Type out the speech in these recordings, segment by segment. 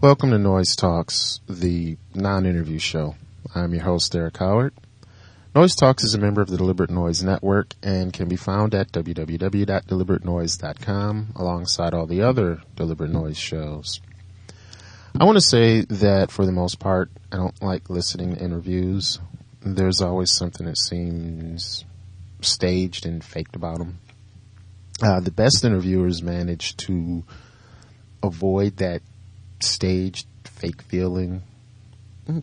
Welcome to Noise Talks, the non-interview show. I'm your host, Derek Howard. Noise Talks is a member of the Deliberate Noise Network and can be found at www.deliberatenoise.com alongside all the other Deliberate Noise shows. I want to say that for the most part, I don't like listening to interviews. There's always something that seems staged and faked about them. Uh, the best interviewers manage to avoid that staged fake feeling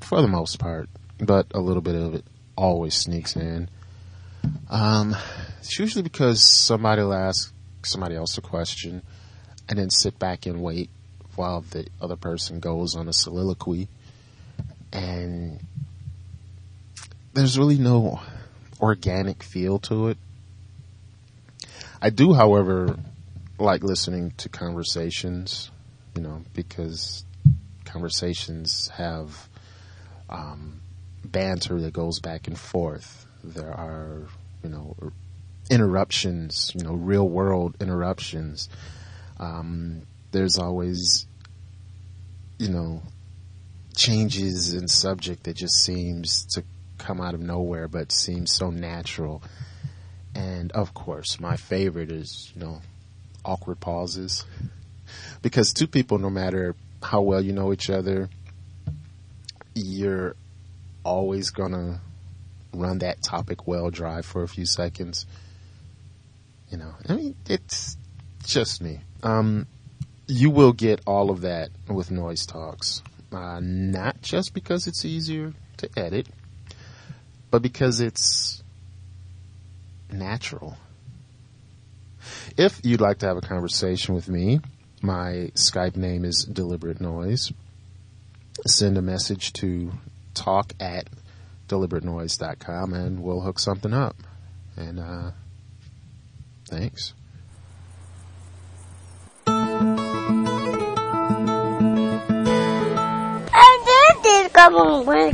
for the most part, but a little bit of it always sneaks in. Um, it's usually because somebody will ask somebody else a question and then sit back and wait while the other person goes on a soliloquy. And there's really no organic feel to it. I do, however, like listening to conversations, you know, because conversations have um, banter that goes back and forth. There are, you know, interruptions, you know, real world interruptions. Um, there's always, you know, changes in subject that just seems to come out of nowhere, but seems so natural. And of course, my favorite is, you know, awkward pauses. Because two people, no matter how well you know each other, you're always gonna run that topic well dry for a few seconds. You know, I mean, it's just me. Um, you will get all of that with noise talks. Uh, not just because it's easier to edit, but because it's natural. If you'd like to have a conversation with me, my Skype name is Deliberate Noise. Send a message to talk at deliberatenoise.com and we'll hook something up. And, uh, thanks. un buen